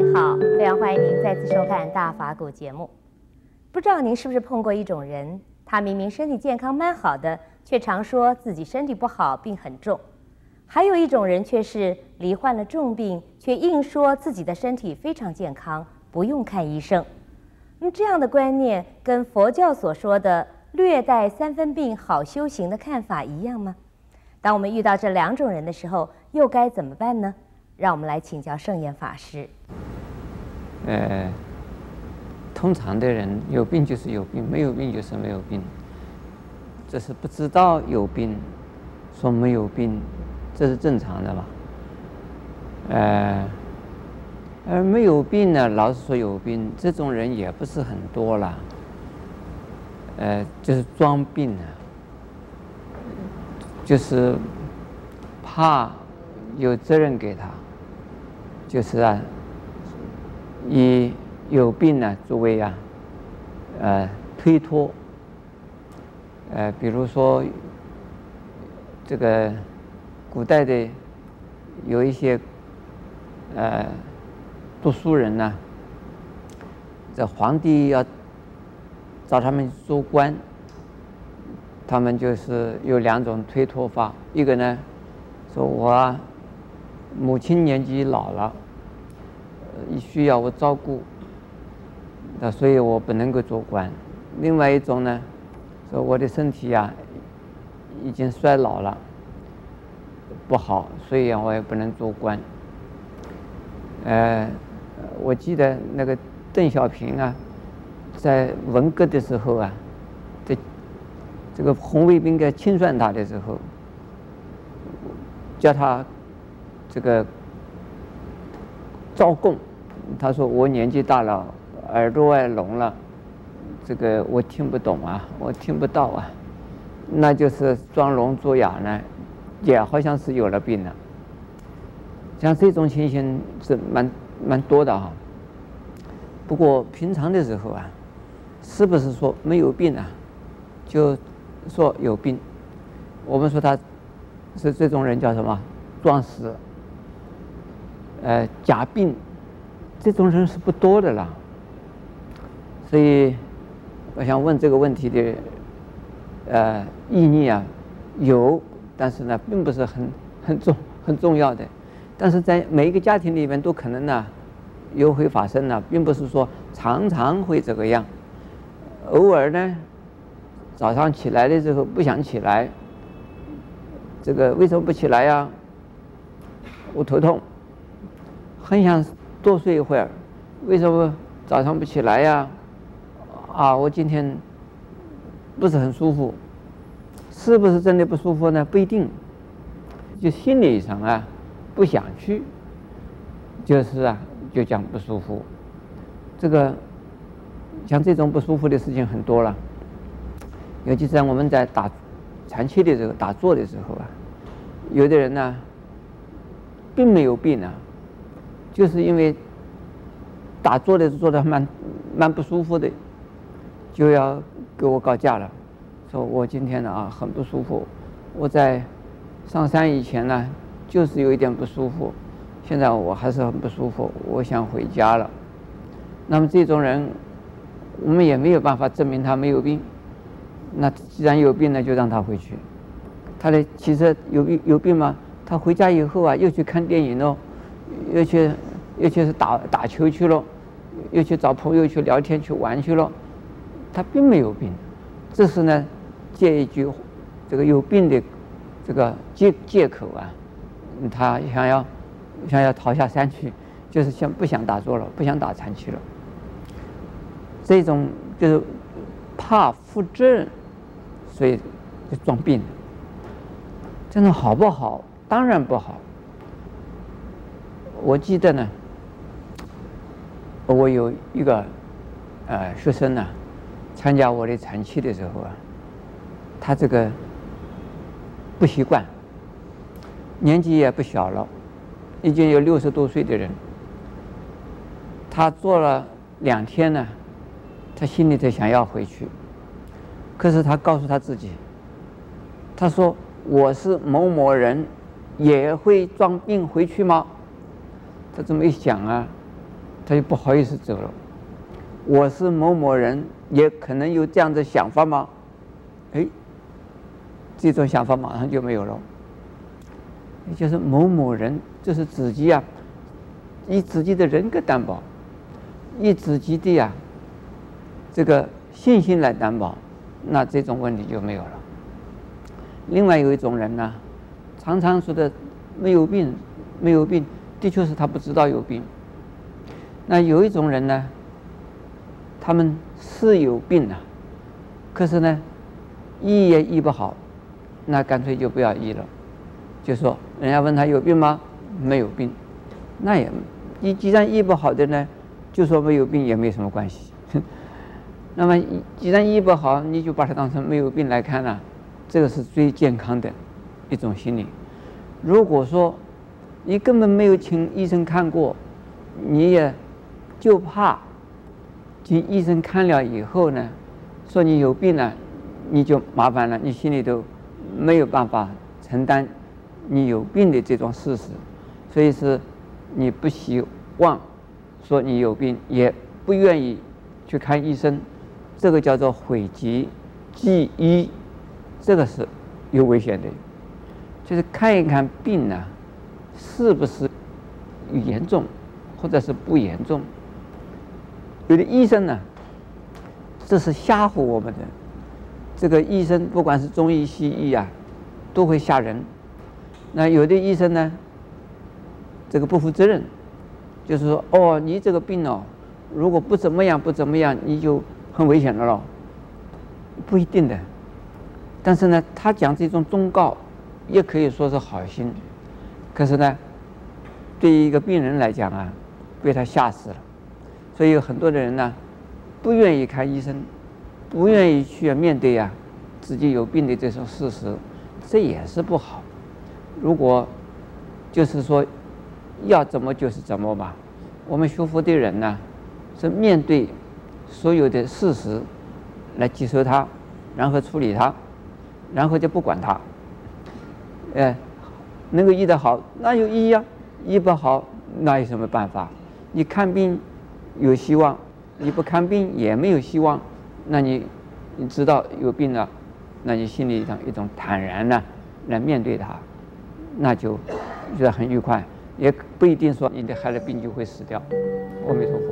各位观众朋友，您好，非常欢迎您再次收看《大法古》节目。不知道您是不是碰过一种人，他明明身体健康蛮好的，却常说自己身体不好，病很重；还有一种人却是罹患了重病，却硬说自己的身体非常健康，不用看医生。那么这样的观念跟佛教所说的“略带三分病，好修行”的看法一样吗？当我们遇到这两种人的时候，又该怎么办呢？让我们来请教圣严法师。呃，通常的人有病就是有病，没有病就是没有病，这是不知道有病，说没有病，这是正常的吧？呃，而没有病呢，老是说有病，这种人也不是很多了。呃，就是装病啊，就是怕有责任给他。就是啊，以有病呢作为啊，呃推脱，呃比如说这个古代的有一些呃读书人呢，这皇帝要找他们做官，他们就是有两种推脱法，一个呢说我。母亲年纪老了，需要我照顾，那所以我不能够做官。另外一种呢，说我的身体呀，已经衰老了，不好，所以我也不能做官。呃，我记得那个邓小平啊，在文革的时候啊，这这个红卫兵在清算他的时候，叫他。这个招供，他说我年纪大了，耳朵也聋了，这个我听不懂啊，我听不到啊，那就是装聋作哑呢，也好像是有了病了。像这种情形是蛮蛮多的哈。不过平常的时候啊，是不是说没有病啊，就说有病？我们说他是这种人叫什么？装死。呃，假病，这种人是不多的啦。所以，我想问这个问题的，呃，意义啊，有，但是呢，并不是很很重 很重要的。但是在每一个家庭里面都可能呢，有会发生呢，并不是说常常会这个样。偶尔呢，早上起来的时候不想起来，这个为什么不起来呀？我头痛。很想多睡一会儿，为什么早上不起来呀？啊，我今天不是很舒服，是不是真的不舒服呢？不一定，就心理上啊不想去，就是啊就讲不舒服。这个像这种不舒服的事情很多了，尤其在我们在打长期的时候、打坐的时候啊，有的人呢并没有病啊。就是因为打坐的坐的蛮蛮不舒服的，就要给我告假了，说我今天呢啊很不舒服，我在上山以前呢就是有一点不舒服，现在我还是很不舒服，我想回家了。那么这种人，我们也没有办法证明他没有病，那既然有病呢，就让他回去。他的其实有病有病吗？他回家以后啊，又去看电影喽。又去，又去是打打球去了，又去找朋友去聊天去玩去了，他并没有病，这是呢，借一句这个有病的这个借借口啊，他想要想要逃下山去，就是想不想打坐了，不想打禅去了，这种就是怕负责任，所以就装病，这种好不好？当然不好。我记得呢，我有一个呃学生呢，参加我的禅七的时候啊，他这个不习惯，年纪也不小了，已经有六十多岁的人，他做了两天呢，他心里头想要回去，可是他告诉他自己，他说：“我是某某人，也会装病回去吗？”他这么一想啊，他就不好意思走了。我是某某人，也可能有这样的想法吗？哎，这种想法马上就没有了。也就是某某人，就是自己啊，以自己的人格担保，以自己的呀、啊、这个信心来担保，那这种问题就没有了。另外有一种人呢，常常说的没有病，没有病，的确是他不知道有病。那有一种人呢，他们是有病呐、啊，可是呢，医也医不好，那干脆就不要医了。就说人家问他有病吗？没有病，那也你既然医不好的呢，就说没有病也没什么关系。那么既然医不好，你就把它当成没有病来看了、这个是最健康的一种心理。如果说你根本没有请医生看过，你也就怕请医生看了以后呢，说你有病了，你就麻烦了，你心里头没有办法承担。你有病的这种事实，所以是你不希望说你有病，也不愿意去看医生，这个叫做讳疾忌医，这个是有危险的。就是看一看病呢，是不是严重，或者是不严重？有的医生呢，这是吓唬我们的。这个医生不管是中医西医啊，都会吓人。那有的医生呢，这个不负责任，就是说，哦，你这个病哦，如果不怎么样，不怎么样，你就很危险的了。不一定的，但是呢，他讲这种忠告，也可以说是好心，可是呢，对于一个病人来讲啊，被他吓死了，所以有很多的人呢，不愿意看医生，不愿意去面对呀、啊，自己有病的这种事实，这也是不好。如果就是说要怎么就是怎么吧，我们学佛的人呢，是面对所有的事实来接受它，然后处理它，然后就不管它。哎，能够医得好，那就医呀；医不好，那有什么办法？你看病有希望，你不看病也没有希望。那你你知道有病了，那你心里上一种坦然呢，来面对它。那就觉得很愉快，也不一定说你的孩子病就会死掉。阿弥陀佛。